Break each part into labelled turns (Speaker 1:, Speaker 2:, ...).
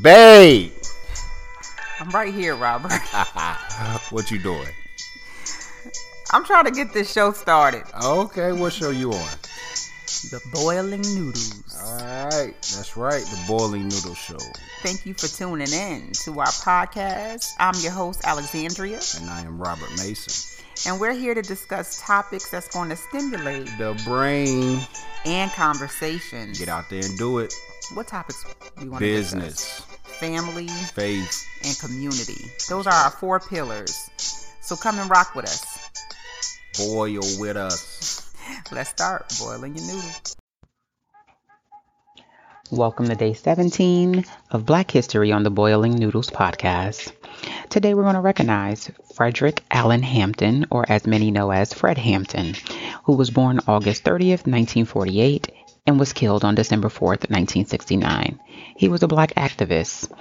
Speaker 1: Babe.
Speaker 2: I'm right here, Robert.
Speaker 1: what you doing?
Speaker 2: I'm trying to get this show started.
Speaker 1: Okay, what show you on?
Speaker 2: The Boiling Noodles.
Speaker 1: All right, that's right, the Boiling Noodle Show.
Speaker 2: Thank you for tuning in to our podcast. I'm your host, Alexandria.
Speaker 1: And I am Robert Mason.
Speaker 2: And we're here to discuss topics that's going to stimulate
Speaker 1: the brain
Speaker 2: and conversation.
Speaker 1: Get out there and do it.
Speaker 2: What topics we want
Speaker 1: Business.
Speaker 2: to discuss? Business, family,
Speaker 1: faith,
Speaker 2: and community. Those are our four pillars. So come and rock with us.
Speaker 1: Boil with us.
Speaker 2: Let's start boiling your noodle.
Speaker 3: Welcome to day 17 of Black History on the Boiling Noodles podcast. Today we're going to recognize Frederick Allen Hampton, or as many know as Fred Hampton, who was born August 30th, 1948 and was killed on December 4th, 1969. He was a black activist,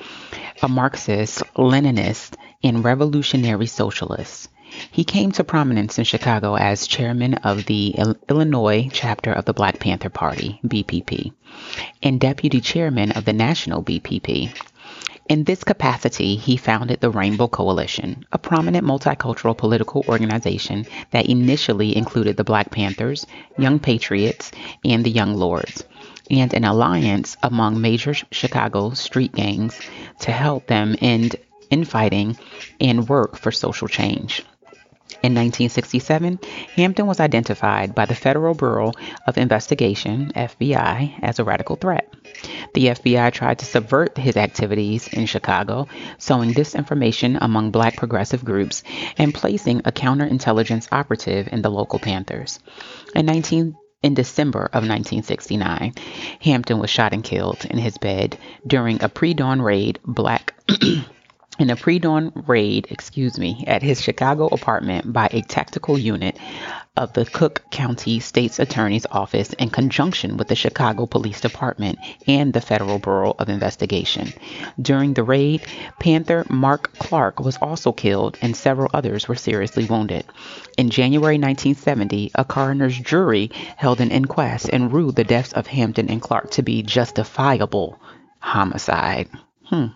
Speaker 3: a Marxist, Leninist, and revolutionary socialist. He came to prominence in Chicago as chairman of the Illinois chapter of the Black Panther Party, BPP, and deputy chairman of the National BPP. In this capacity, he founded the Rainbow Coalition, a prominent multicultural political organization that initially included the Black Panthers, Young Patriots, and the Young Lords, and an alliance among major Chicago street gangs to help them end infighting and work for social change. In 1967, Hampton was identified by the Federal Bureau of Investigation, FBI, as a radical threat. The FBI tried to subvert his activities in Chicago, sowing disinformation among black progressive groups and placing a counterintelligence operative in the local Panthers. In 19 in December of 1969, Hampton was shot and killed in his bed during a pre-dawn raid black in a pre-dawn raid, excuse me, at his Chicago apartment by a tactical unit of the Cook County State's Attorney's Office in conjunction with the Chicago Police Department and the Federal Bureau of Investigation. During the raid, Panther Mark Clark was also killed and several others were seriously wounded. In January 1970, a coroner's jury held an inquest and ruled the deaths of Hampton and Clark to be justifiable homicide. Hmm.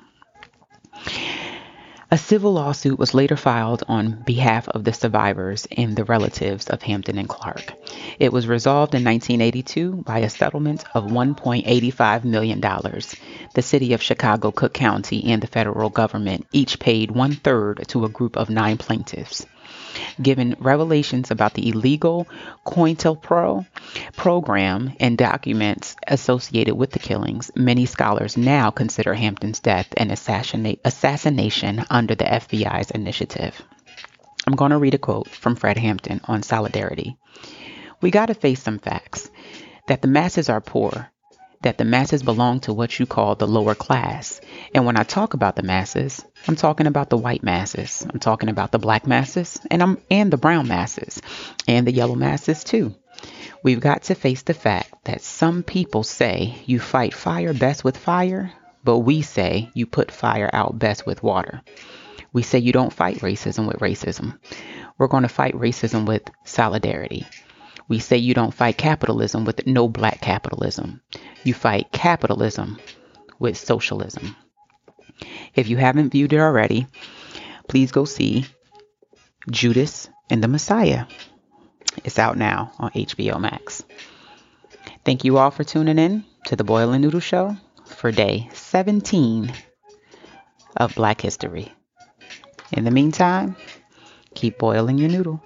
Speaker 3: A civil lawsuit was later filed on behalf of the survivors and the relatives of Hampton and Clark. It was resolved in 1982 by a settlement of $1.85 million. The city of Chicago, Cook County, and the federal government each paid one third to a group of nine plaintiffs given revelations about the illegal COINTELPRO program and documents associated with the killings, many scholars now consider Hampton's death an assassination under the FBI's initiative. I'm going to read a quote from Fred Hampton on solidarity. We got to face some facts that the masses are poor, that the masses belong to what you call the lower class. And when I talk about the masses, I'm talking about the white masses. I'm talking about the black masses and I'm and the brown masses and the yellow masses too. We've got to face the fact that some people say you fight fire best with fire, but we say you put fire out best with water. We say you don't fight racism with racism. We're going to fight racism with solidarity. We say you don't fight capitalism with no black capitalism. You fight capitalism with socialism. If you haven't viewed it already, please go see Judas and the Messiah. It's out now on HBO Max. Thank you all for tuning in to the Boiling Noodle Show for day 17 of Black History. In the meantime, keep boiling your noodle.